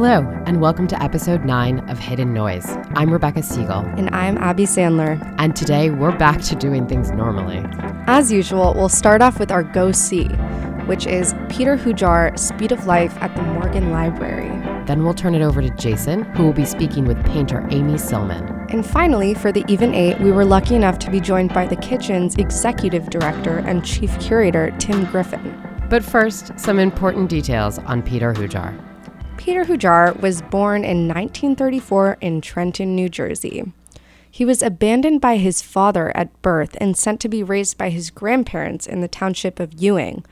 Hello, and welcome to episode 9 of Hidden Noise. I'm Rebecca Siegel, And I'm Abby Sandler. and today we're back to doing things normally. As usual, we'll start off with our Go See, which is Peter Hujar, Speed of Life at the Morgan Library. Then we'll turn it over to Jason, who will be speaking with painter Amy Sillman. And finally, for the Even Eight, we were lucky enough to be joined by the kitchen's executive director and chief curator, Tim Griffin. But first, some important details on Peter Hujar. Peter Hujar was born in 1934 in Trenton, New Jersey. He was abandoned by his father at birth and sent to be raised by his grandparents in the township of Ewing.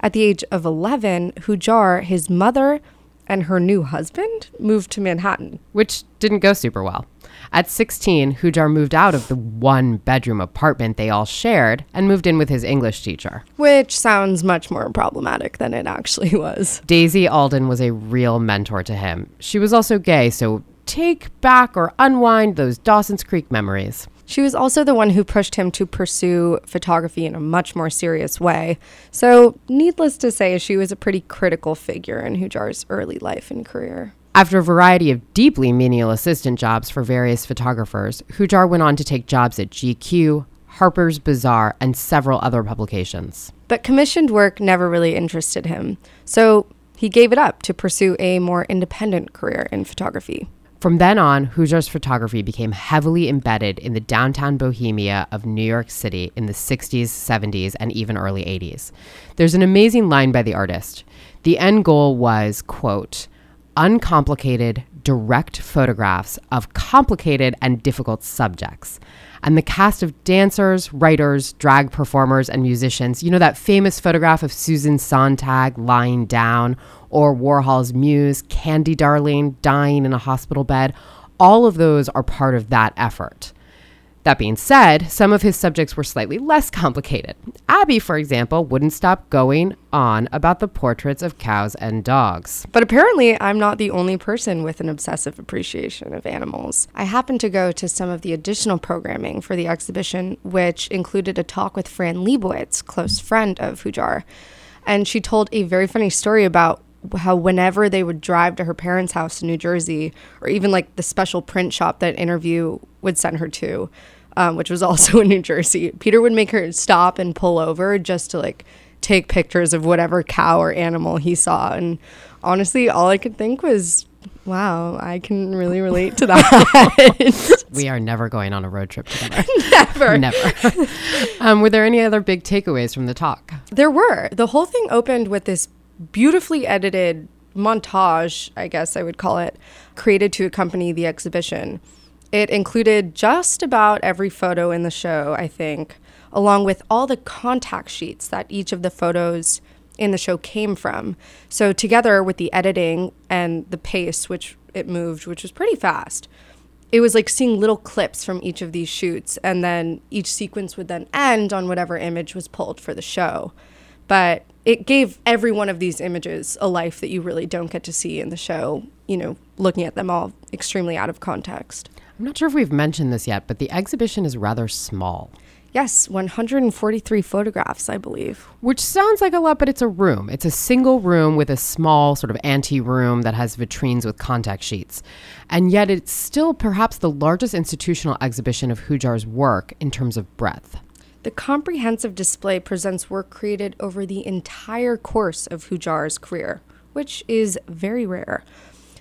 At the age of 11, Hujar, his mother, and her new husband moved to Manhattan. which didn't go super well. At 16, Hujar moved out of the one bedroom apartment they all shared and moved in with his English teacher. Which sounds much more problematic than it actually was. Daisy Alden was a real mentor to him. She was also gay, so take back or unwind those Dawson's Creek memories. She was also the one who pushed him to pursue photography in a much more serious way. So, needless to say, she was a pretty critical figure in Hujar's early life and career. After a variety of deeply menial assistant jobs for various photographers, Hujar went on to take jobs at GQ, Harper's Bazaar, and several other publications. But commissioned work never really interested him. So, he gave it up to pursue a more independent career in photography. From then on, Hujar's photography became heavily embedded in the downtown bohemia of New York City in the 60s, 70s, and even early 80s. There's an amazing line by the artist. The end goal was, quote, uncomplicated, direct photographs of complicated and difficult subjects. And the cast of dancers, writers, drag performers, and musicians, you know, that famous photograph of Susan Sontag lying down, or Warhol's muse, Candy Darling, dying in a hospital bed, all of those are part of that effort. That being said, some of his subjects were slightly less complicated. Abby, for example, wouldn't stop going on about the portraits of cows and dogs. But apparently, I'm not the only person with an obsessive appreciation of animals. I happened to go to some of the additional programming for the exhibition, which included a talk with Fran Lebowitz, close friend of Hujar. And she told a very funny story about how whenever they would drive to her parents' house in New Jersey, or even like the special print shop that interview would send her to, um, which was also in New Jersey, Peter would make her stop and pull over just to like take pictures of whatever cow or animal he saw. And honestly, all I could think was, wow, I can really relate to that. We are never going on a road trip together. Never. never. um, were there any other big takeaways from the talk? There were. The whole thing opened with this beautifully edited montage, I guess I would call it, created to accompany the exhibition. It included just about every photo in the show, I think, along with all the contact sheets that each of the photos in the show came from. So, together with the editing and the pace, which it moved, which was pretty fast, it was like seeing little clips from each of these shoots, and then each sequence would then end on whatever image was pulled for the show. But it gave every one of these images a life that you really don't get to see in the show, you know, looking at them all extremely out of context. I'm not sure if we've mentioned this yet, but the exhibition is rather small, Yes, 143 photographs, I believe. which sounds like a lot, but it's a room. It's a single room with a small sort of ante room that has vitrines with contact sheets. And yet it's still perhaps the largest institutional exhibition of Hujar's work in terms of breadth. The comprehensive display presents work created over the entire course of Hujar's career, which is very rare.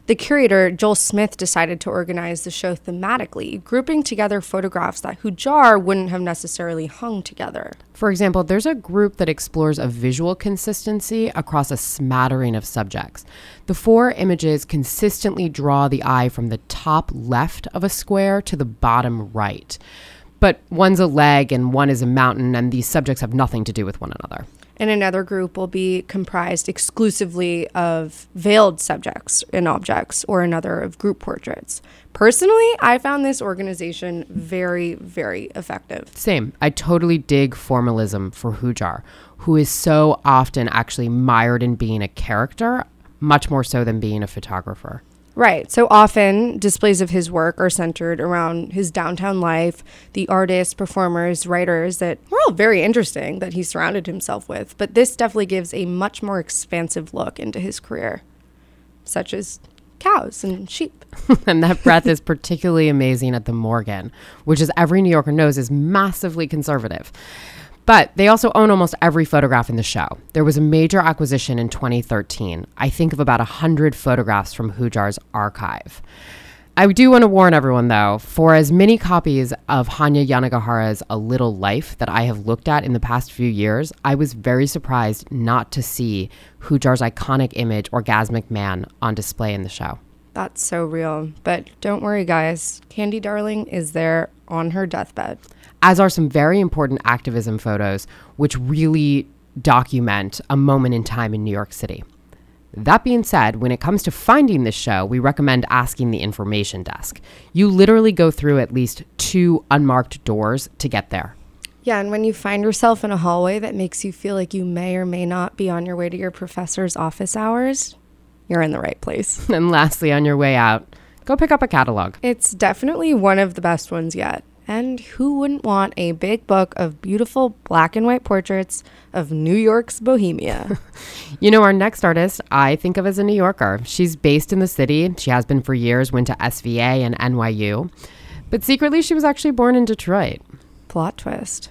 The curator, Joel Smith, decided to organize the show thematically, grouping together photographs that Hujar wouldn't have necessarily hung together. For example, there's a group that explores a visual consistency across a smattering of subjects. The four images consistently draw the eye from the top left of a square to the bottom right. But one's a leg and one is a mountain, and these subjects have nothing to do with one another. And another group will be comprised exclusively of veiled subjects and objects, or another of group portraits. Personally, I found this organization very, very effective. Same. I totally dig formalism for Hujar, who is so often actually mired in being a character, much more so than being a photographer. Right. So often displays of his work are centered around his downtown life, the artists, performers, writers that were all very interesting that he surrounded himself with. But this definitely gives a much more expansive look into his career, such as cows and sheep. and that breath is particularly amazing at the Morgan, which, as every New Yorker knows, is massively conservative. But they also own almost every photograph in the show. There was a major acquisition in 2013. I think of about 100 photographs from Hujar's archive. I do want to warn everyone, though, for as many copies of Hanya Yanagihara's A Little Life that I have looked at in the past few years, I was very surprised not to see Hujar's iconic image, Orgasmic Man, on display in the show. That's so real. But don't worry, guys. Candy Darling is there on her deathbed. As are some very important activism photos, which really document a moment in time in New York City. That being said, when it comes to finding this show, we recommend asking the information desk. You literally go through at least two unmarked doors to get there. Yeah, and when you find yourself in a hallway that makes you feel like you may or may not be on your way to your professor's office hours, you're in the right place. and lastly, on your way out, go pick up a catalog. It's definitely one of the best ones yet. And who wouldn't want a big book of beautiful black and white portraits of New York's Bohemia? you know, our next artist, I think of as a New Yorker. She's based in the city. She has been for years, went to SVA and NYU. But secretly, she was actually born in Detroit. Plot twist.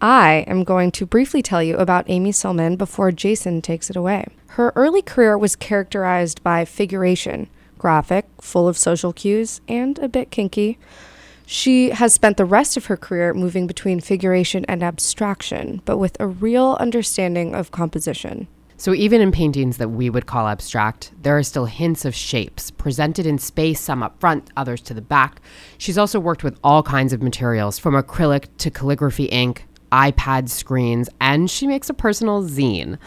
I am going to briefly tell you about Amy Sillman before Jason takes it away. Her early career was characterized by figuration, graphic, full of social cues, and a bit kinky. She has spent the rest of her career moving between figuration and abstraction, but with a real understanding of composition. So, even in paintings that we would call abstract, there are still hints of shapes presented in space, some up front, others to the back. She's also worked with all kinds of materials, from acrylic to calligraphy ink, iPad screens, and she makes a personal zine.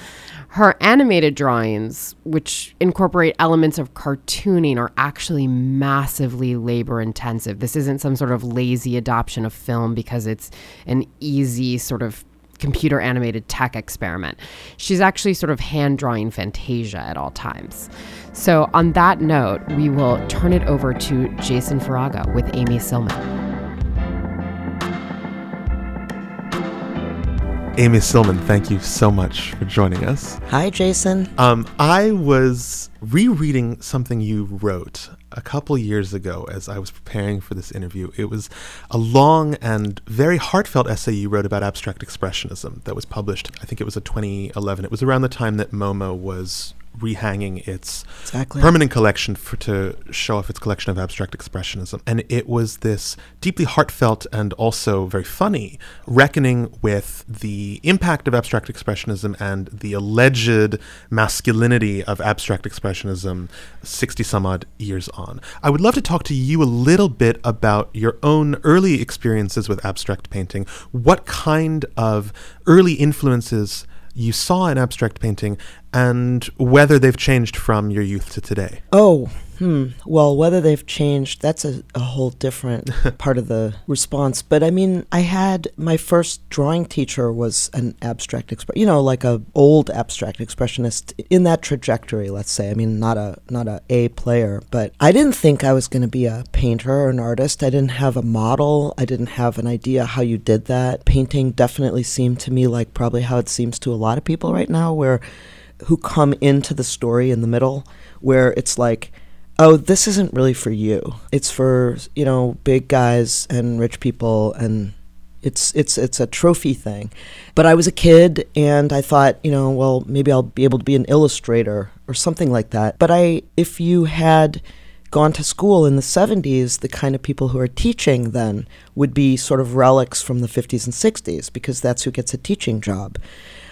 Her animated drawings, which incorporate elements of cartooning, are actually massively labor intensive. This isn't some sort of lazy adoption of film because it's an easy sort of computer animated tech experiment. She's actually sort of hand drawing Fantasia at all times. So, on that note, we will turn it over to Jason Farago with Amy Sillman. Amy Sillman, thank you so much for joining us. Hi, Jason. Um, I was rereading something you wrote a couple years ago as I was preparing for this interview. It was a long and very heartfelt essay you wrote about abstract expressionism that was published, I think it was in 2011. It was around the time that MoMA was rehanging its exactly. permanent collection for to show off its collection of abstract expressionism. And it was this deeply heartfelt and also very funny reckoning with the impact of abstract expressionism and the alleged masculinity of abstract expressionism 60 some odd years on. I would love to talk to you a little bit about your own early experiences with abstract painting. What kind of early influences you saw an abstract painting and whether they've changed from your youth to today. Oh, Hmm. Well, whether they've changed, that's a, a whole different part of the response. But I mean, I had my first drawing teacher was an abstract you know, like a old abstract expressionist in that trajectory. Let's say. I mean, not a not a A player, but I didn't think I was going to be a painter or an artist. I didn't have a model. I didn't have an idea how you did that. Painting definitely seemed to me like probably how it seems to a lot of people right now, where who come into the story in the middle, where it's like oh, this isn't really for you. It's for, you know, big guys and rich people and it's it's it's a trophy thing. But I was a kid and I thought, you know, well, maybe I'll be able to be an illustrator or something like that. But I if you had gone to school in the 70s, the kind of people who are teaching then would be sort of relics from the 50s and 60s because that's who gets a teaching job.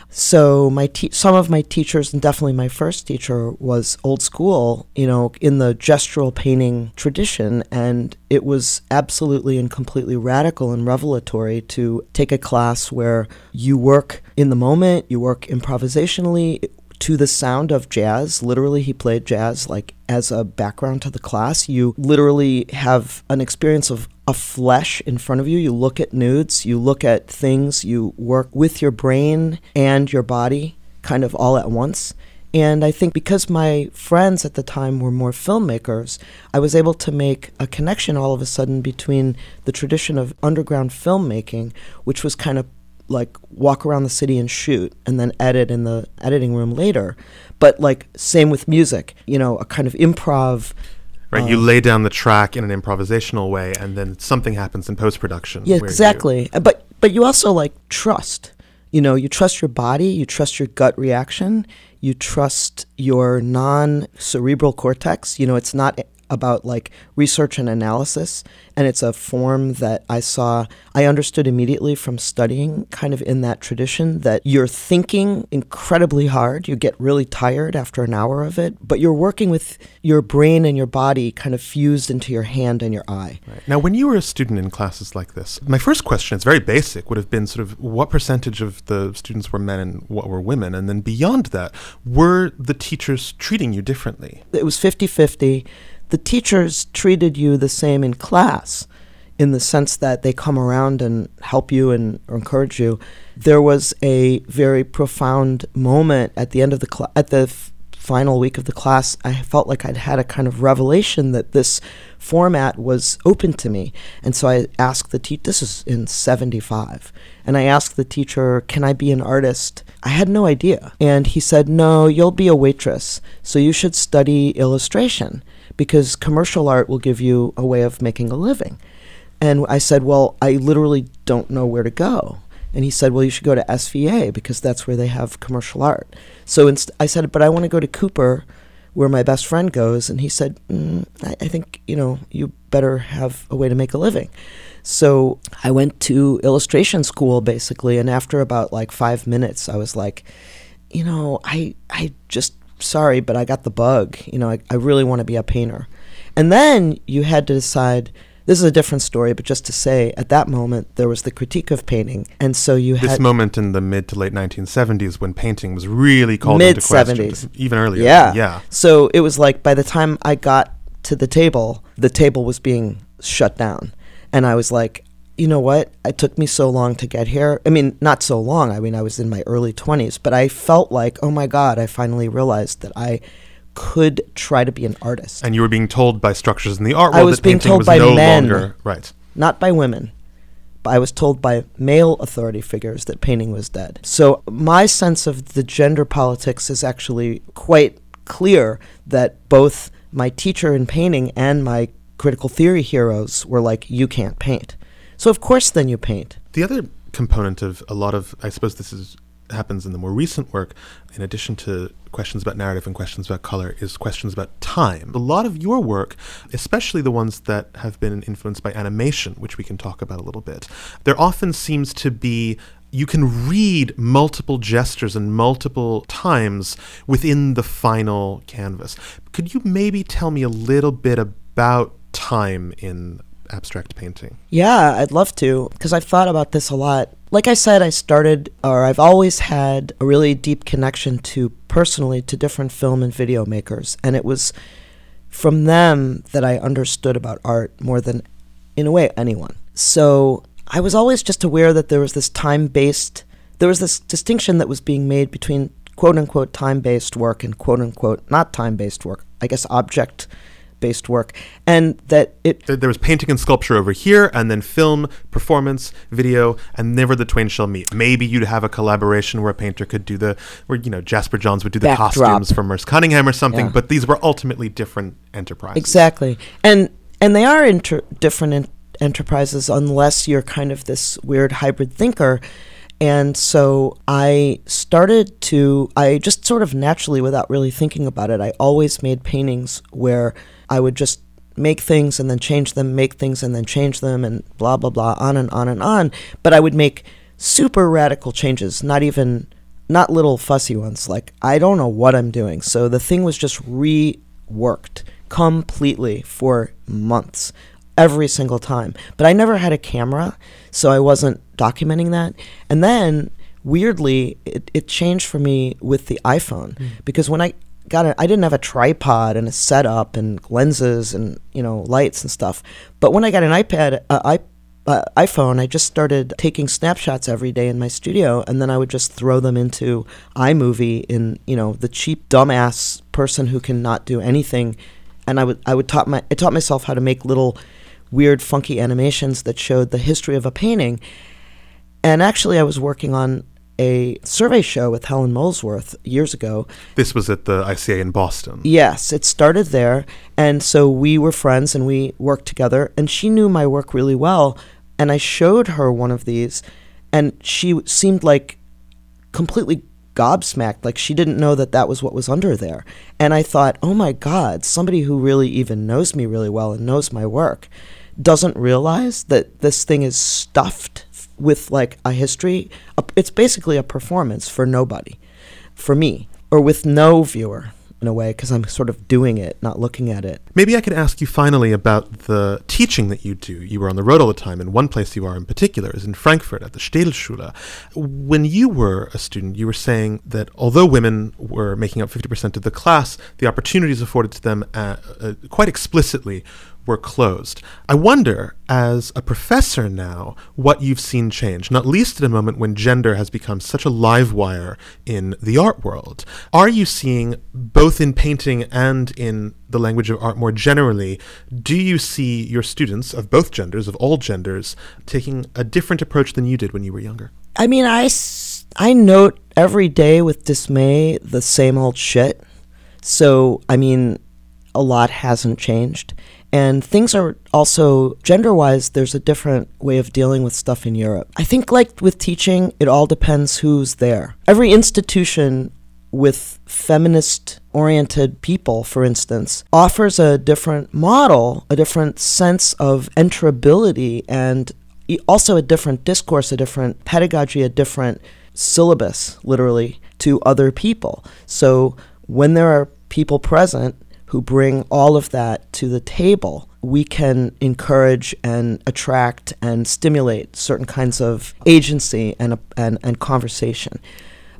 So my te- some of my teachers, and definitely my first teacher, was old school, you know, in the gestural painting tradition, and it was absolutely and completely radical and revelatory to take a class where you work in the moment, you work improvisationally to the sound of jazz. Literally, he played jazz like as a background to the class. You literally have an experience of a flesh in front of you. You look at nudes, you look at things, you work with your brain and your body kind of all at once. And I think because my friends at the time were more filmmakers, I was able to make a connection all of a sudden between the tradition of underground filmmaking, which was kind of like walk around the city and shoot and then edit in the editing room later. But like same with music, you know, a kind of improv Right, you lay down the track in an improvisational way, and then something happens in post production. Yeah, exactly. Uh, But but you also like trust. You know, you trust your body, you trust your gut reaction, you trust your non cerebral cortex. You know, it's not about like research and analysis and it's a form that I saw I understood immediately from studying kind of in that tradition that you're thinking incredibly hard you get really tired after an hour of it but you're working with your brain and your body kind of fused into your hand and your eye Right. Now, when you were a student in classes like this, my first question, it's very basic, would have been sort of what percentage of the students were men and what were women? And then beyond that, were the teachers treating you differently? it was 50-50 the teachers treated you the same in class in the sense that they come around and help you and encourage you. There was a very profound moment at the end of the cl- at the f- final week of the class i felt like i'd had a kind of revelation that this format was open to me. And so i asked the teacher this is in 75 and i asked the teacher can i be an artist? I had no idea. And he said no you'll be a waitress so you should study illustration because commercial art will give you a way of making a living and I said, Well, I literally don't know where to go. And he said, Well, you should go to SVA because that's where they have commercial art. So inst- I said, But I want to go to Cooper where my best friend goes. And he said, mm, I-, I think, you know, you better have a way to make a living. So I went to illustration school basically. And after about like five minutes, I was like, You know, I, I just, sorry, but I got the bug. You know, I, I really want to be a painter. And then you had to decide this is a different story, but just to say, at that moment, there was the critique of painting. And so you had This moment in the mid to late 1970s when painting was really called Mid into question. 70s. Even earlier. yeah. Yeah. So it was like by the time I got to the table, the table was being shut down. And I was like, you know what? It took me so long to get here. I mean, not so long. I mean, I was in my early 20s, but I felt like, oh my God, I finally realized that I could try to be an artist. And you were being told by structures in the art world I was that being painting told was by no men. longer. Right. not by women. But I was told by male authority figures that painting was dead. So my sense of the gender politics is actually quite clear that both my teacher in painting and my critical theory heroes were like, you can't paint. So of course then you paint. The other component of a lot of, I suppose this is happens in the more recent work, in addition to questions about narrative and questions about color, is questions about time. A lot of your work, especially the ones that have been influenced by animation, which we can talk about a little bit, there often seems to be you can read multiple gestures and multiple times within the final canvas. Could you maybe tell me a little bit about time in abstract painting? Yeah, I'd love to because I've thought about this a lot. Like I said, I started, or I've always had a really deep connection to personally to different film and video makers. And it was from them that I understood about art more than, in a way, anyone. So I was always just aware that there was this time based, there was this distinction that was being made between quote unquote time based work and quote unquote not time based work. I guess object based work. And that it There, was painting and sculpture over here, and then film, performance, video, and never the twain shall meet. Maybe you'd have a collaboration where a painter could do the, where you know Jasper Johns would do the Backdrop. costumes for Merce Cunningham or something. Yeah. But these were ultimately different enterprises. Exactly, and and they are inter- different en- enterprises unless you're kind of this weird hybrid thinker. And so I started to, I just sort of naturally, without really thinking about it, I always made paintings where I would just make things and then change them, make things and then change them, and blah, blah, blah, on and on and on. But I would make super radical changes, not even, not little fussy ones. Like, I don't know what I'm doing. So the thing was just reworked completely for months every single time. But I never had a camera, so I wasn't documenting that. And then weirdly, it, it changed for me with the iPhone hmm. because when I got it, I didn't have a tripod and a setup and lenses and you know lights and stuff. But when I got an iPad, uh, i uh, iPhone, I just started taking snapshots every day in my studio, and then I would just throw them into iMovie in you know the cheap dumbass person who can not do anything, and I would I would taught my I taught myself how to make little weird funky animations that showed the history of a painting, And actually, I was working on a survey show with Helen Molesworth years ago. This was at the ICA in Boston. Yes, it started there. And so we were friends and we worked together. And she knew my work really well. And I showed her one of these, and she seemed like completely gobsmacked. Like she didn't know that that was what was under there. And I thought, oh my God, somebody who really even knows me really well and knows my work doesn't realize that this thing is stuffed with like a history. It's basically a performance for nobody, for me, or with no viewer in a way because I'm sort of doing it, not looking at it. Maybe I could ask you finally about the teaching that you do. You were on the road all the time, and one place you are in particular is in Frankfurt at the Städelschule. When you were a student, you were saying that although women were making up 50% of the class, the opportunities afforded to them uh, uh, quite explicitly were closed. I wonder, as a professor now, what you've seen change, not least at a moment when gender has become such a live wire in the art world. Are you seeing, both in painting and in the language of art more generally, do you see your students of both genders, of all genders, taking a different approach than you did when you were younger? I mean, I, I note every day with dismay the same old shit. So, I mean, a lot hasn't changed. And things are also gender wise, there's a different way of dealing with stuff in Europe. I think, like with teaching, it all depends who's there. Every institution with feminist oriented people, for instance, offers a different model, a different sense of enterability, and also a different discourse, a different pedagogy, a different syllabus, literally, to other people. So when there are people present who bring all of that to the table, we can encourage and attract and stimulate certain kinds of agency and, and, and conversation.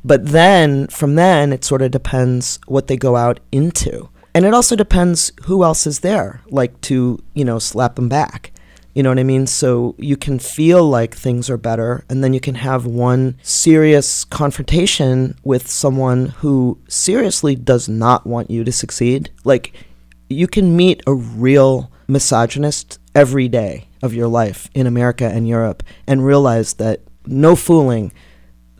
But then, from then, it sort of depends what they go out into. And it also depends who else is there, like to, you know, slap them back. You know what I mean? So you can feel like things are better, and then you can have one serious confrontation with someone who seriously does not want you to succeed. Like, you can meet a real misogynist every day of your life in America and Europe and realize that no fooling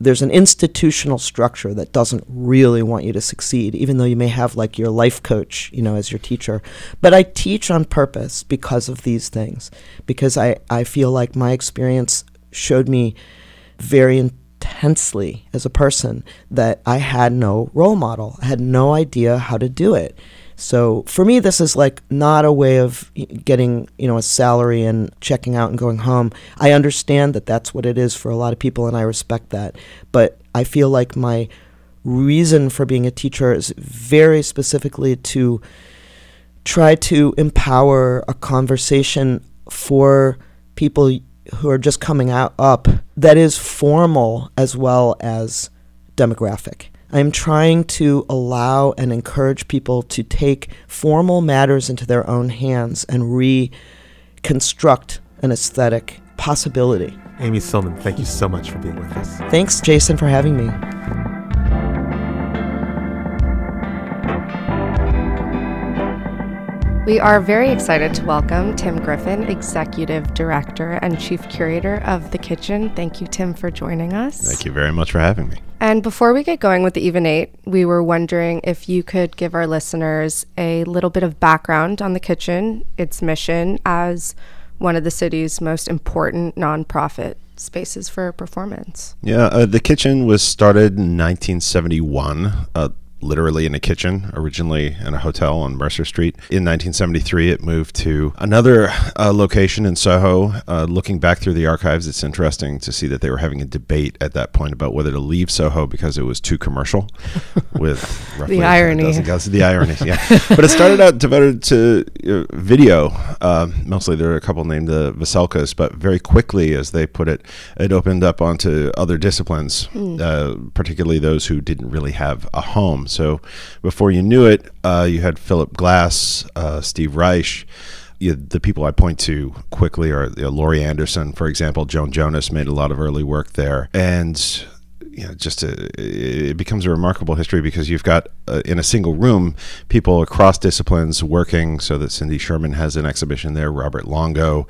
there's an institutional structure that doesn't really want you to succeed, even though you may have like your life coach, you know, as your teacher. But I teach on purpose because of these things, because I, I feel like my experience showed me very intensely as a person that I had no role model. I had no idea how to do it. So for me, this is like not a way of getting you know a salary and checking out and going home. I understand that that's what it is for a lot of people, and I respect that. But I feel like my reason for being a teacher is very specifically to try to empower a conversation for people who are just coming out up that is formal as well as demographic. I'm trying to allow and encourage people to take formal matters into their own hands and reconstruct an aesthetic possibility. Amy Sillman, thank you so much for being with us. Thanks, Jason, for having me. We are very excited to welcome Tim Griffin, Executive Director and Chief Curator of The Kitchen. Thank you, Tim, for joining us. Thank you very much for having me. And before we get going with the Even Eight, we were wondering if you could give our listeners a little bit of background on The Kitchen, its mission as one of the city's most important nonprofit spaces for performance. Yeah, uh, The Kitchen was started in 1971. Uh, literally in a kitchen, originally in a hotel on Mercer Street. In 1973, it moved to another uh, location in Soho. Uh, looking back through the archives, it's interesting to see that they were having a debate at that point about whether to leave Soho because it was too commercial. with the irony, the irony, yeah. but it started out devoted to uh, video. Um, mostly, there are a couple named the Vasulkas, but very quickly, as they put it, it opened up onto other disciplines, mm. particularly those who didn't really have a home. So before you knew it, uh, you had Philip Glass, uh, Steve Reich. You, the people I point to quickly are you know, Laurie Anderson, for example. Joan Jonas made a lot of early work there, and you know, just a, it becomes a remarkable history because you've got uh, in a single room people across disciplines working. So that Cindy Sherman has an exhibition there, Robert Longo,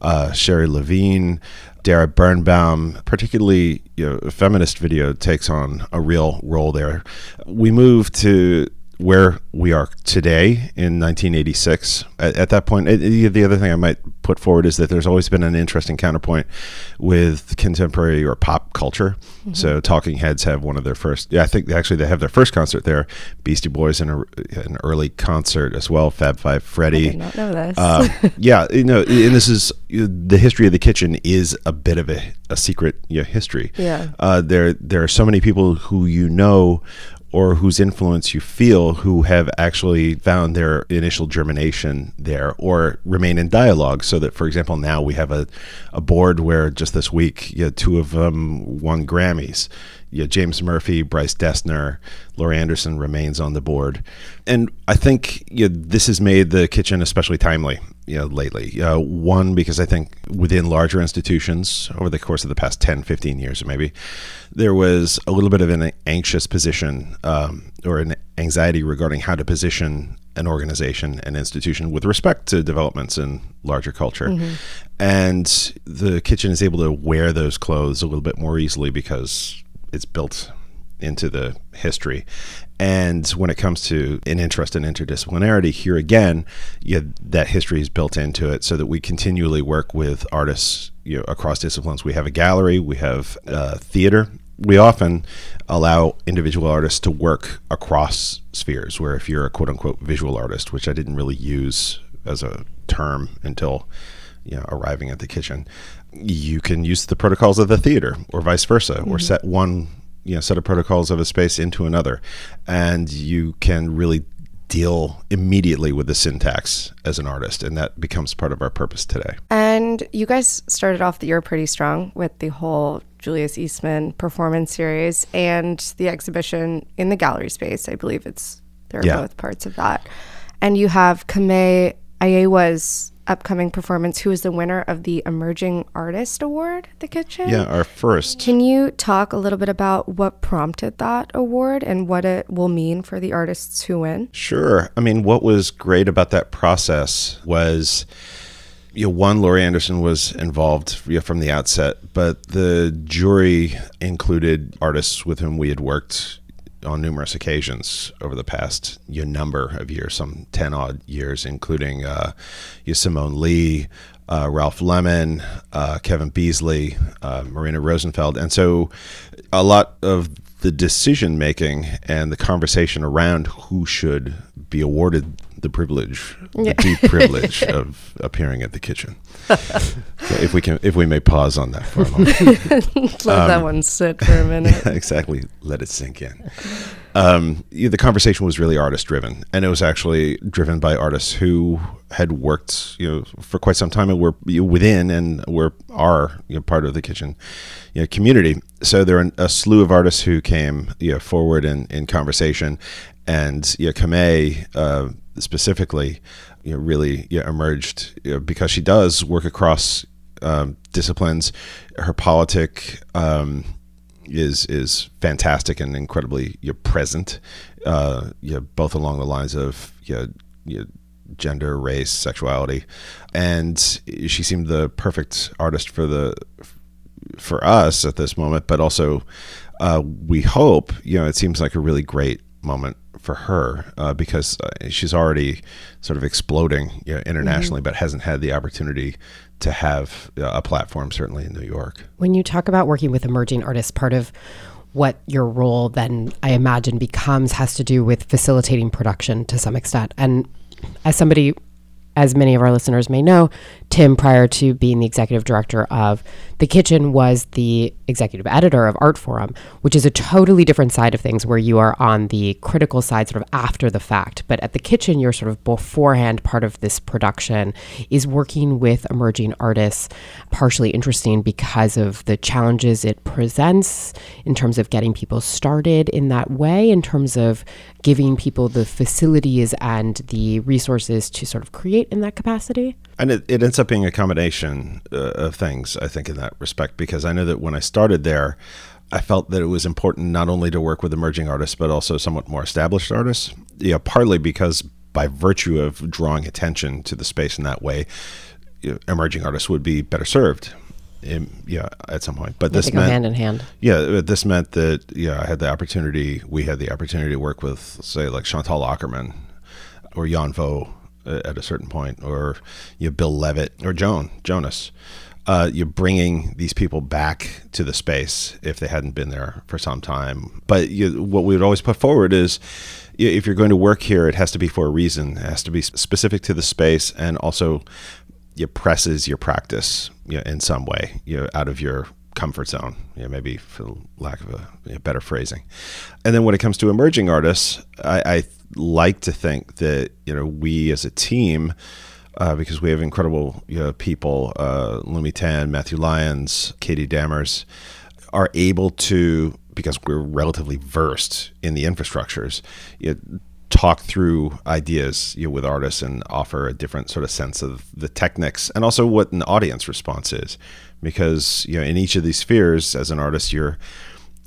uh, Sherrie Levine, Dara Birnbaum, particularly you know, feminist video, takes on a real role there. We move to where we are today in 1986. At, at that point, it, the other thing I might put forward is that there's always been an interesting counterpoint with contemporary or pop culture. Mm-hmm. So, Talking Heads have one of their first. Yeah, I think actually they have their first concert there. Beastie Boys in a, an early concert as well. Fab Five Freddy. I did not know this. Uh, yeah, you know, and this is the history of the kitchen is a bit of a, a secret you know, history. Yeah. Uh, there there are so many people who you know or whose influence you feel who have actually found their initial germination there or remain in dialogue. So that for example now we have a, a board where just this week you two of them won grammys. You James Murphy, Bryce Dessner, Laurie Anderson remains on the board, and I think you know, this has made the kitchen especially timely. You know, lately, uh, one because I think within larger institutions over the course of the past 10, 15 years, maybe there was a little bit of an anxious position um, or an anxiety regarding how to position an organization, an institution with respect to developments in larger culture. Mm-hmm. And the kitchen is able to wear those clothes a little bit more easily because it's built into the history. And when it comes to an interest in interdisciplinarity, here again, you that history is built into it so that we continually work with artists you know, across disciplines. We have a gallery, we have uh, theater. We often allow individual artists to work across spheres, where if you're a quote unquote visual artist, which I didn't really use as a term until you know, arriving at the kitchen, you can use the protocols of the theater or vice versa mm-hmm. or set one you know set of protocols of a space into another. And you can really deal immediately with the syntax as an artist. And that becomes part of our purpose today. And you guys started off the year pretty strong with the whole julius eastman performance series and the exhibition in the gallery space. I believe it's there are yeah. both parts of that. And you have Camae Ayewa's upcoming performance, who is the winner of the Emerging Artist Award at the Kitchen. Yeah, our first. Can you talk a little bit about what prompted that award and what it will mean for the artists who win? Sure. I mean, what was great about that process was. You know, one, Laurie Anderson was involved you know, from the outset, but the jury included artists with whom we had worked on numerous occasions over the past you know, number of years, some 10 odd years, including uh, Simone Leigh, uh, Ralph Lemon, uh, Kevin Beasley, uh, Marina Rosenfeld. And so a lot of the decision making and the conversation around who should be awarded the privilege, yeah. the deep privilege of appearing at the kitchen. if we can, if we may pause on that for a moment, let um, that one sit for a minute. exactly, let it sink in. Um, the conversation was really artist driven, and it was actually driven by artists who had worked, you know, for quite some time and were within and were are you know, part of the kitchen you know, community. So there are a slew of artists who came you know, forward in, in conversation, and you know, Camae uh, specifically, you know, really emerged you know, because she does work across um, disciplines. Her politic um, is is fantastic and incredibly you know, present, uh, both along the lines of gender, race, sexuality, and she seemed the perfect artist for the for us at this moment. But also, uh, we hope you know it seems like a really great moment for her uh, because uh, she's already sort of exploding you know, internationally, mm-hmm. but hasn't had the opportunity to have uh, a platform, certainly in New York. When you talk about working with emerging artists, part of what your role then, I imagine, becomes has to do with facilitating production to some extent. And as somebody as many of our listeners may know, Tim, prior to being the executive director of The Kitchen, was the executive editor of Artforum, which is a totally different side of things where you are on the critical side sort of after the fact. But at The Kitchen, you're sort of beforehand part of this production, is working with emerging artists, partially interesting because of the challenges it presents in terms of getting people started in that way, in terms of giving people the facilities and the resources to sort of create in that capacity? And it, it ends up being a combination uh, of things, I think, in that respect, because I know that when I started there, I felt that it was important not only to work with emerging artists, but also somewhat more established artists. Yeah, partly because by virtue of drawing attention to the space in that way, emerging artists would be better served in, yeah, at some point. But this meant hand in hand. yeah, this meant that yeah, I had the opportunity. We had the opportunity to work with, say, like Chantal Akerman or Jan Vo at a certain point, or you know, Bill Levitt or Joan Jonas. Uh, you're bringing these people back to the space if they hadn't been there for some time. But you, what we would always put forward is, if you're going to work here, it has to be for a reason. It has to be specific to the space, and also it presses your practice you know, in some way you know, out of your comfort zone you know, maybe for lack of a you know, better phrasing and then when it comes to emerging artists I, I like to think that you know we as a team uh, because we have incredible you know, people uh, Lumi Tan, Matthew Lyons, Katie Dammers are able to because we're relatively versed in the infrastructures you know, talk through ideas you know, with artists and offer a different sort of sense of the techniques and also what an audience response is. Because you know in each of these spheres as an artist you're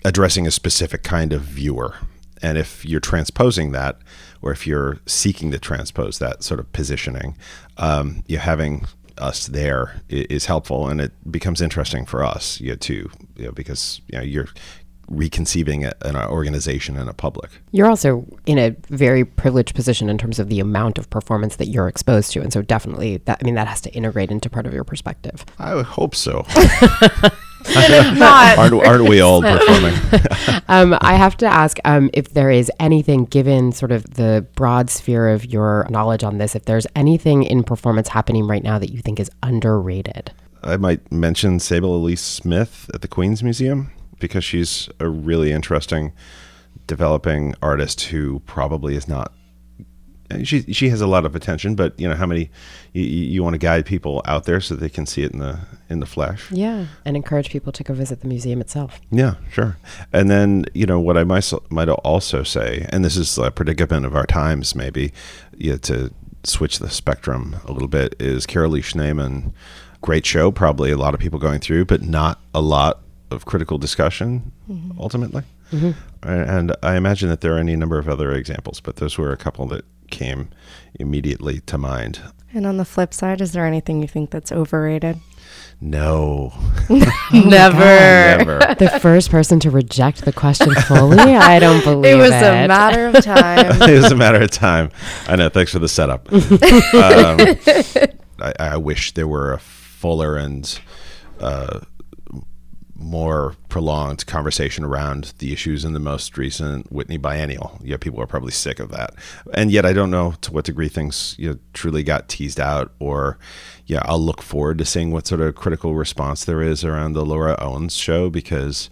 addressing a specific kind of viewer and if you're transposing that or if you're seeking to transpose that sort of positioning um, you having us there is helpful and it becomes interesting for us you know, too you know, because you know you're reconceiving an organization and a public You're also in a very privileged position in terms of the amount of performance that you're exposed to, and so definitely that I mean that has to integrate into part of your perspective. I hope so. Not. aren't, aren't we all performing? um, I have to ask um, if there is anything, given sort of the broad sphere of your knowledge on this, if there's anything in performance happening right now that you think is underrated. I might mention Sable Elyse Smith at the Queen's Museum because she's a really interesting developing artist who probably is not. She she has a lot of attention, but you know how many you, you want to guide people out there so they can see it in the in the flesh. Yeah, and encourage people to go visit the museum itself. Yeah, sure. And then you know what I might might also say, and this is a predicament of our times, maybe, yeah, to switch the spectrum a little bit, is Carolee Schneemann. Great show, probably a lot of people going through, but not a lot of critical discussion mm-hmm. ultimately. Mm-hmm. A- And I imagine that there are any number of other examples, but those were a couple that came immediately to mind. And on the flip side, is there anything you think that's overrated? No, Never. never. The first person to reject the question fully, I don't believe It it. was a matter of time. it was a matter of time. I know. Thanks for the setup. um, I, I wish there were a fuller and uh, more prolonged conversation around the issues in the most recent Whitney biennial. Yeah, people are probably sick of that, and yet I don't know to what degree things you know, truly got teased out. Or, yeah, I'll look forward to seeing what sort of critical response there is around the Laura Owens show because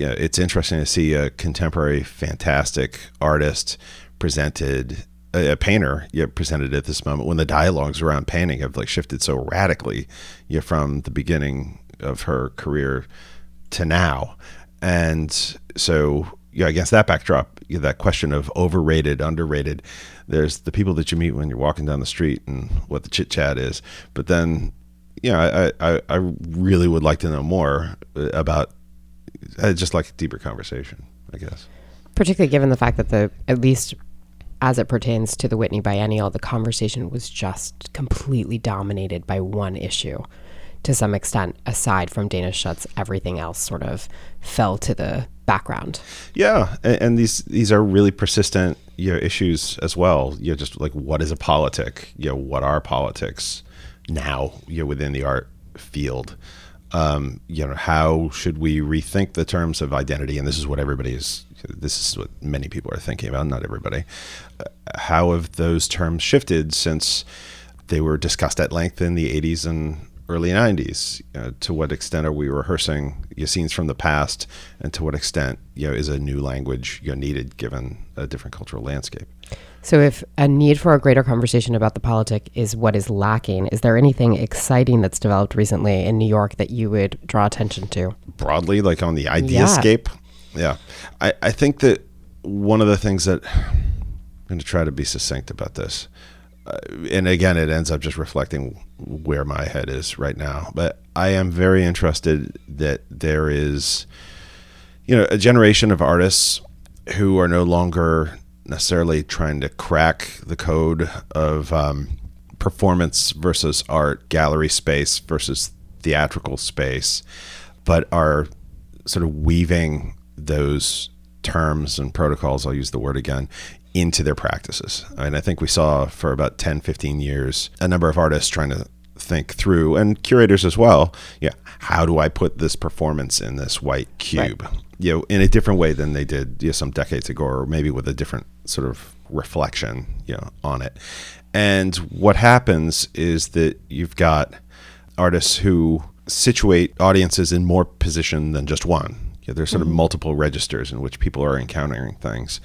yeah, it's interesting to see a contemporary, fantastic artist presented, a, painter, yeah, presented at this moment when the dialogues around painting have like shifted so radically, yeah, from the beginning of her career to now, and so yeah, against that backdrop, that question of overrated, underrated. There's the people that you meet when you're walking down the street and what the chit chat is, but then yeah, I, I, I really would like to know more uh, about I just like a deeper conversation, I guess. particularly given the fact that the at least as it pertains to the Whitney Biennial, the conversation was just completely dominated by one issue to some extent, aside from Dana Schutz, everything else sort of fell to the background. Yeah, and, and these these are really persistent you know, issues as well. You know, just like what is a politic? You know, what are politics now? You know, within the art field. Um, you know, how should we rethink the terms of identity? And this is what everybody is. This is what many people are thinking about. Not everybody. Uh, how have those terms shifted since they were discussed at length in the '80s and early 90s uh, to what extent are we rehearsing you know, scenes from the past? And to what extent you know is a new language you know, needed given a different cultural landscape? So, if a need for a greater conversation about the politic is what is lacking, is there anything exciting that's developed recently in New York that you would draw attention to? broadly like on the ideascape? Yeah, I, I think that one of the things that i'm going to try to be succinct about this and again it ends up just reflecting where my head is right now. But i am very interested that there is you know a generation of artists who are no longer necessarily trying to crack the code of um, performance versus art gallery space versus theatrical space, but are sort of weaving those terms and protocols, I'll use the word again, into their practices. I mean, I think we saw for about 10, 15 years a number of artists trying to think through, and curators as well, yeah, how do I put this performance in this white cube? Right. You know, in a different way than they did you know, some decades ago, or maybe with a different sort of reflection, you know, on it. And what happens is that you've got artists who situate audiences in more position than just one. You know, there's sort mm-hmm. of multiple registers in which people are encountering things,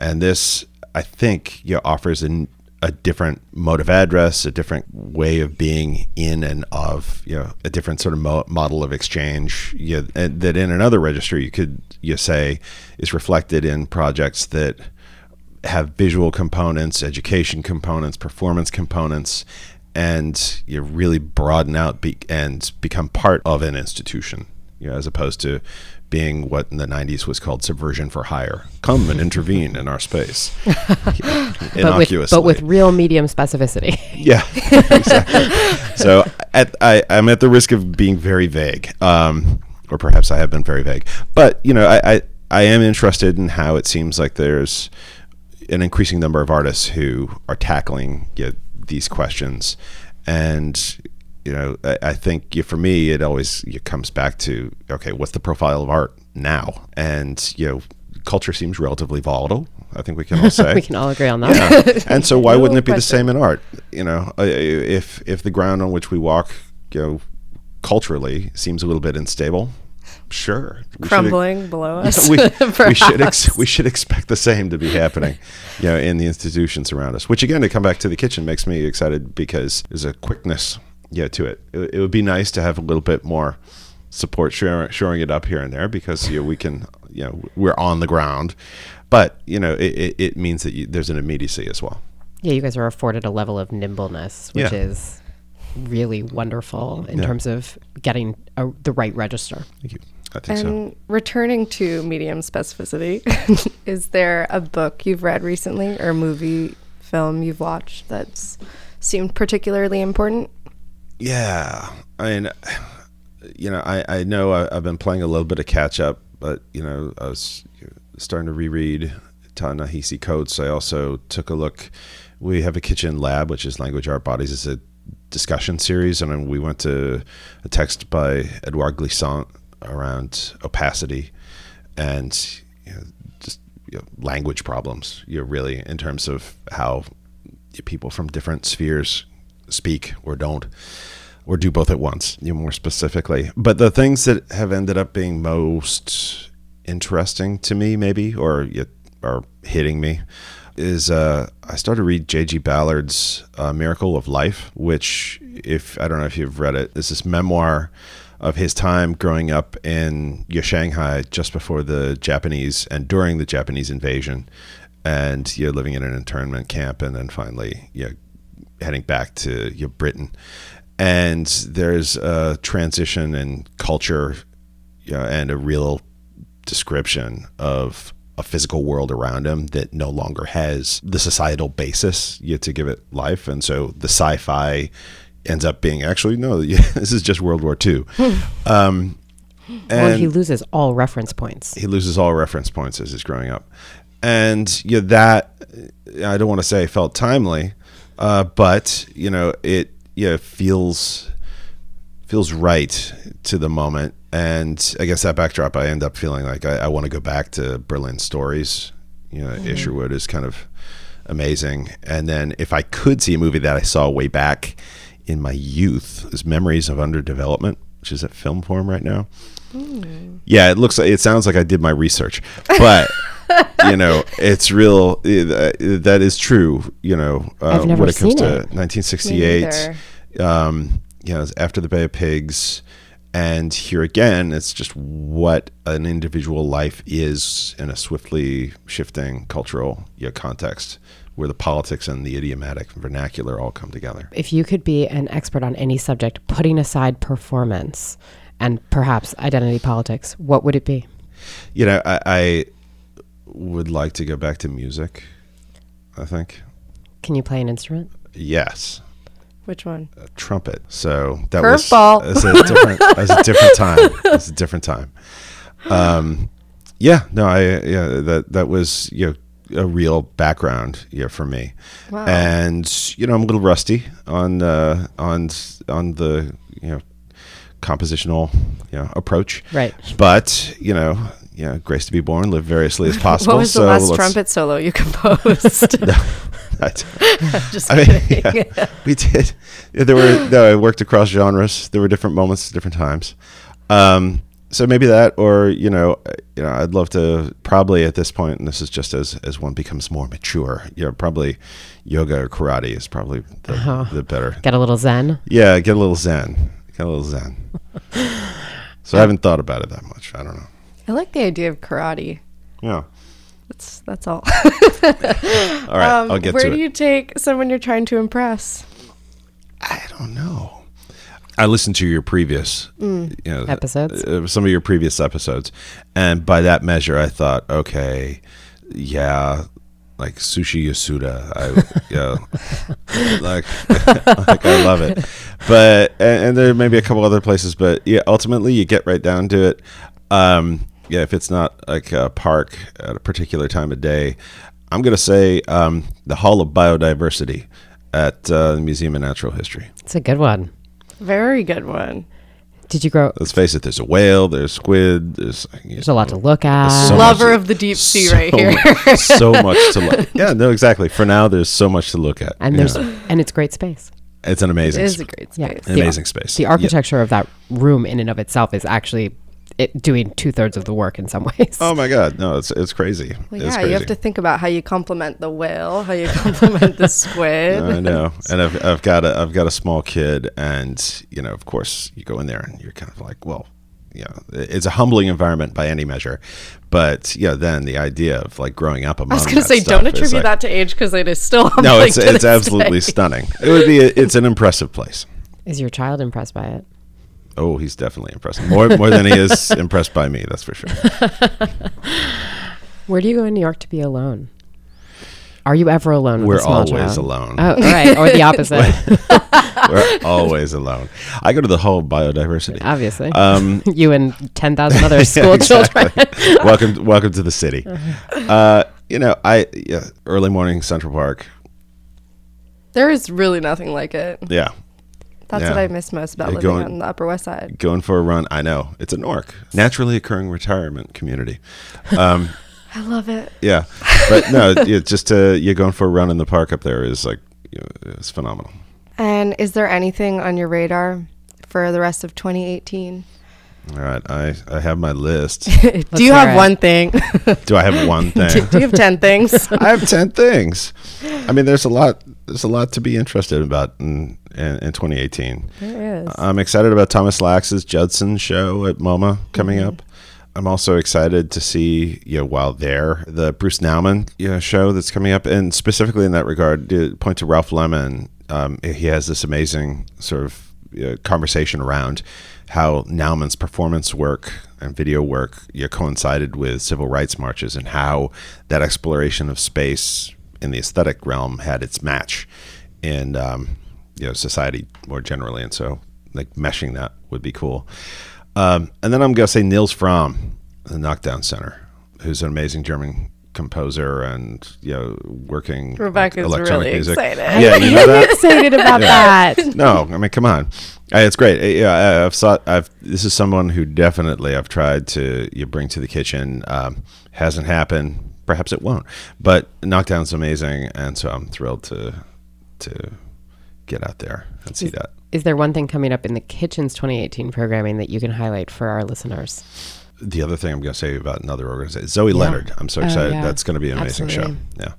and this, I think, you know, offers an, a different mode of address, a different way of being in and of, you know, a different sort of mo- model of exchange. You know, that in another register you could you say is reflected in projects that have visual components, education components, performance components, and you really broaden out be- and become part of an institution, you know, as opposed to being what in the 90s was called subversion for hire. Come and intervene in our space. but, with, but with real medium specificity. yeah, exactly. so at, I, am at the risk of being very vague, um, or perhaps I have been very vague. But, you know, I, I, I am interested in how it seems like there's an increasing number of artists who are tackling you know, these questions. And you know, I, I think for me, it always it comes back to okay, what's the profile of art now? And you know, culture seems relatively volatile. I think we can all say we can all agree on that. Yeah. and so, why wouldn't it be the same in art? You know, if if the ground on which we walk, you know, culturally seems a little bit unstable, sure crumbling should, below us. we, we, should ex- we should expect the same to be happening, you know, in the institutions around us. Which again, to come back to the kitchen, makes me excited because there's a quickness, yeah, to it. it. it. would be nice to have a little bit more support showing, showing it up here and there because you know we can, you know, we're on the ground, but you know, it, it, it means that you, there's an immediacy as well. Yeah, you guys are afforded a level of nimbleness, which yeah. is really wonderful in yeah. terms of getting a, the right register. Thank you. I think and so. returning to medium specificity, is there a book you've read recently or a movie, film you've watched that's seemed particularly important? Yeah. I mean, you know, I, I know I, have been playing a little bit of catch up, but, you know, I was starting to reread Ta-Nehisi Coates. I also took a look. We have a kitchen lab, which is Language Art Bodies. It's a discussion series, and we went to a text by Edouard Glissant around opacity and you know, just you know, language problems. You know, really in terms of how people from different spheres speak or don't, or do both at once. You know, more specifically. But the things that have ended up being most interesting to me, maybe, or are hitting me, is uh, I started to read J.G. Ballard's uh, Miracle of Life, which, if I don't know if you've read it, is this memoir of his time growing up in Shanghai just before the Japanese and during the Japanese invasion, and you know, living in an internment camp, and then finally you know, heading back to you know, Britain. And there's a transition in culture you know, and a real description of a physical world around him that no longer has the societal basis yet to give it life. And so the sci-fi ends up being actually no, this is just World War II. um, and well, he loses all reference points. He loses all reference points as he's growing up, and you know, that I don't want to say felt timely, uh, but you know it yeah feels feels right to the moment. And I guess that backdrop, I end up feeling like I, I want to go back to Berlin stories. You know, mm-hmm. Isherwood is kind of amazing. And then if I could see a movie that I saw way back in my youth is Memories of Underdevelopment, which is at Film Forum right now. Mm. Yeah, it looks like it sounds like I did my research, but you know, it's real. Uh, that is true. You know, uh, when it comes to it. 1968, um, you know, after the Bay of Pigs, and here again, it's just what an individual life is in a swiftly shifting cultural you know, context where the politics and the idiomatic vernacular all come together. If you could be an expert on any subject, putting aside performance and perhaps identity politics, what would it be? You know, I, I would like to go back to music, I think. Can you play an instrument? Yes. Which one? a trumpet. So that was Curveball. as a different as a different time. As a different time. Um, yeah, no, I yeah that that was you know a real background yeah for me, Wow. and you know I'm a little rusty on uh, on on the you know compositional you know approach, Right. But you know. Yeah, grace to be born, live variously as possible. what was the so last trumpet solo you composed? I- Just I mean, kidding. yeah, we did. Yeah, there were. No, I worked across genres. There were different moments, different times. Um, so maybe that, or you know, uh, you know, I'd love to probably at this point, and this is just as as one becomes more mature. You know, probably yoga or karate is probably the, Uh-huh. the better. Get a little zen. Yeah, get a little zen. Get a little zen. so I haven't thought about it that much. I don't know. I like the idea of karate. Yeah. That's that's all. All right, Um, I'll get where to do it. you take someone you're trying to impress? I don't know. I listened to your previous you know, Episodes? uh, some of your previous episodes, and by that measure, I thought, okay, yeah, like sushi yasuda, I yeah, like like I love it, but and, and there may be a couple other places, but yeah, ultimately you get right down to it. Um, yeah, if it's not like a park at a particular time of day, I'm gonna say um, the Hall of Biodiversity at uh, the Museum of Natural History. It's a good one. Very good one. Did you grow? Let's face it. There's a whale. There's squid. There's There's a lot to look at. so Lover much- of the deep sea so right here. so much to look. Yeah, no, exactly. For now, there's so much to look at. and Yeah. there's and it's great space. it's an It amazing, is a sp- great Yeah. space. an The- amazing space. The Yeah. architecture of that room in and of itself is actually it doing two thirds of the work in some ways. Oh my God, no, it's it's crazy. Well, it's yeah, crazy. you have to think about how you compliment the whale, how you compliment the squid. I know, and I've I've got a I've got a small kid, and you know, of course, you go in there and you're kind of like, well, you know, it's a humbling environment by any measure, but yeah, then the idea of like growing up among I was going to say, don't attribute like- that to age because it is still No, it's to it's this absolutely day. stunning. It would be a, it's an impressive place. Is your child impressed by it? Oh, he's definitely impressed. More more than he is impressed by me, that's for sure. Where do you go in New York to be alone? Are you ever alone? We're a always child? alone. Oh, all right, or the opposite, We're always alone. I go to the whole biodiversity. obviously. Um, you and ten thousand other school exactly. children. welcome, welcome to the city. Uh, you know, I yeah, early morning Central Park. There is really nothing like it. Yeah, That's Yeah. what I miss most about Yeah, living going- on the Upper West Side. going for a run. I know it's a NORC, naturally occurring retirement community. Um, I love it. yeah, but no, yeah, just to you going for a run in the park up there is like you know, it's phenomenal. And is there anything on your radar for the rest of 2018? All right, I I have my list. Do you have it. one thing? Do I have one thing? do you have 10 things? I have ten things. I mean, there's a lot. There's a lot to be interested about in in, in 2018. There is. I'm excited about Thomas Lax's Judson show at MoMA coming up. I'm also excited to see, you know, while there, the Bruce Nauman you know, show that's coming up, and specifically in that regard, to point to Ralph Lemon. Um, he has this amazing sort of uh, conversation around how Nauman's performance work and video work you know, coincided with civil rights marches, and how that exploration of space in the aesthetic realm had its match in um, you know society more generally, and so like meshing that would be cool. Um, and then I'm gonna say Nils Frahm, the Knockdown Center, who's an amazing German composer and you know working Rebecca's electronic really music. excited. Yeah, you know that. excited about that. No, I mean, come on, Uh, it's great. Uh, Yeah, I- I've sought. I've. This is someone who definitely I've tried to you bring to the kitchen. Um, hasn't happened. Perhaps it won't. But Knockdown's amazing, and so I'm thrilled to to get out there and see that. Is there one thing coming up in the Kitchens 2018 programming that you can highlight for our listeners? The other thing I'm going to say about another organization, Zoe Leonard. I'm so Oh, excited. yeah. That's going to be an amazing Absolutely. show. Yeah.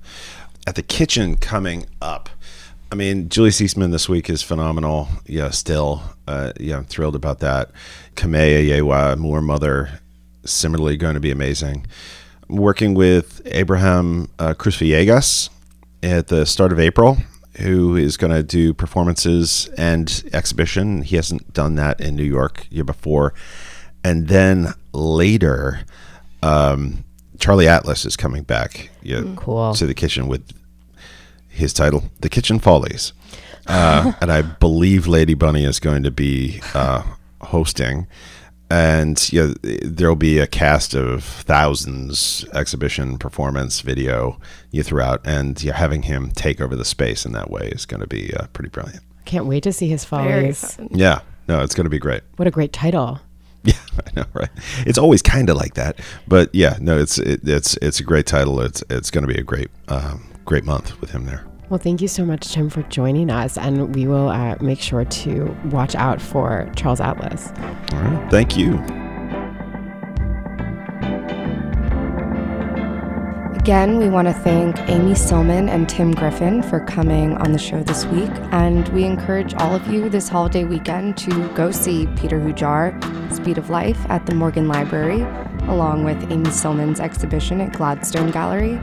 At the kitchen coming up. I mean, Julie Seisman this week is phenomenal. Yeah, still. Uh, yeah, I'm thrilled about that. Camae Ayewa, Moor Mother, similarly going to be amazing. I'm working with Abraham uh, Cruzvillegas at the start of April, who is going to do performances and exhibition. He hasn't done that in New York year before. And then later, um, Charlie Atlas is coming back yeah, Cool. to the kitchen with his title, The Kitchen Follies. uh, and I believe Lady Bunny is going to be uh, hosting. And yeah, there'll be a cast of thousands exhibition, performance, video you throughout, and yeah, having him take over the space in that way is going to be uh, pretty brilliant. Can't wait to see his Very follies. Yeah, no, it's going to be great. What a great title. Yeah, I know, right? It's always kind of like that, but yeah, no, it's it, it's it's a great title. It's it's going to be a great um, great month with him there. Well, thank you so much, Tim, for joining us, and we will uh, make sure to watch out for Charles Atlas. All right, thank you. Again, we want to thank Amy Sillman and Tim Griffin for coming on the show this week. And we encourage all of you this holiday weekend to go see Peter Hujar, Speed of Life, at the Morgan Library, along with Amy Sillman's exhibition at Gladstone Gallery.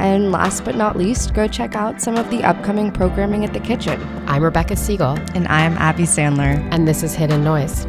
And last but not least, go check out some of the upcoming programming at the kitchen. I'm Rebecca Siegel, And I'm Abby Sandler. and this is Hidden Noise.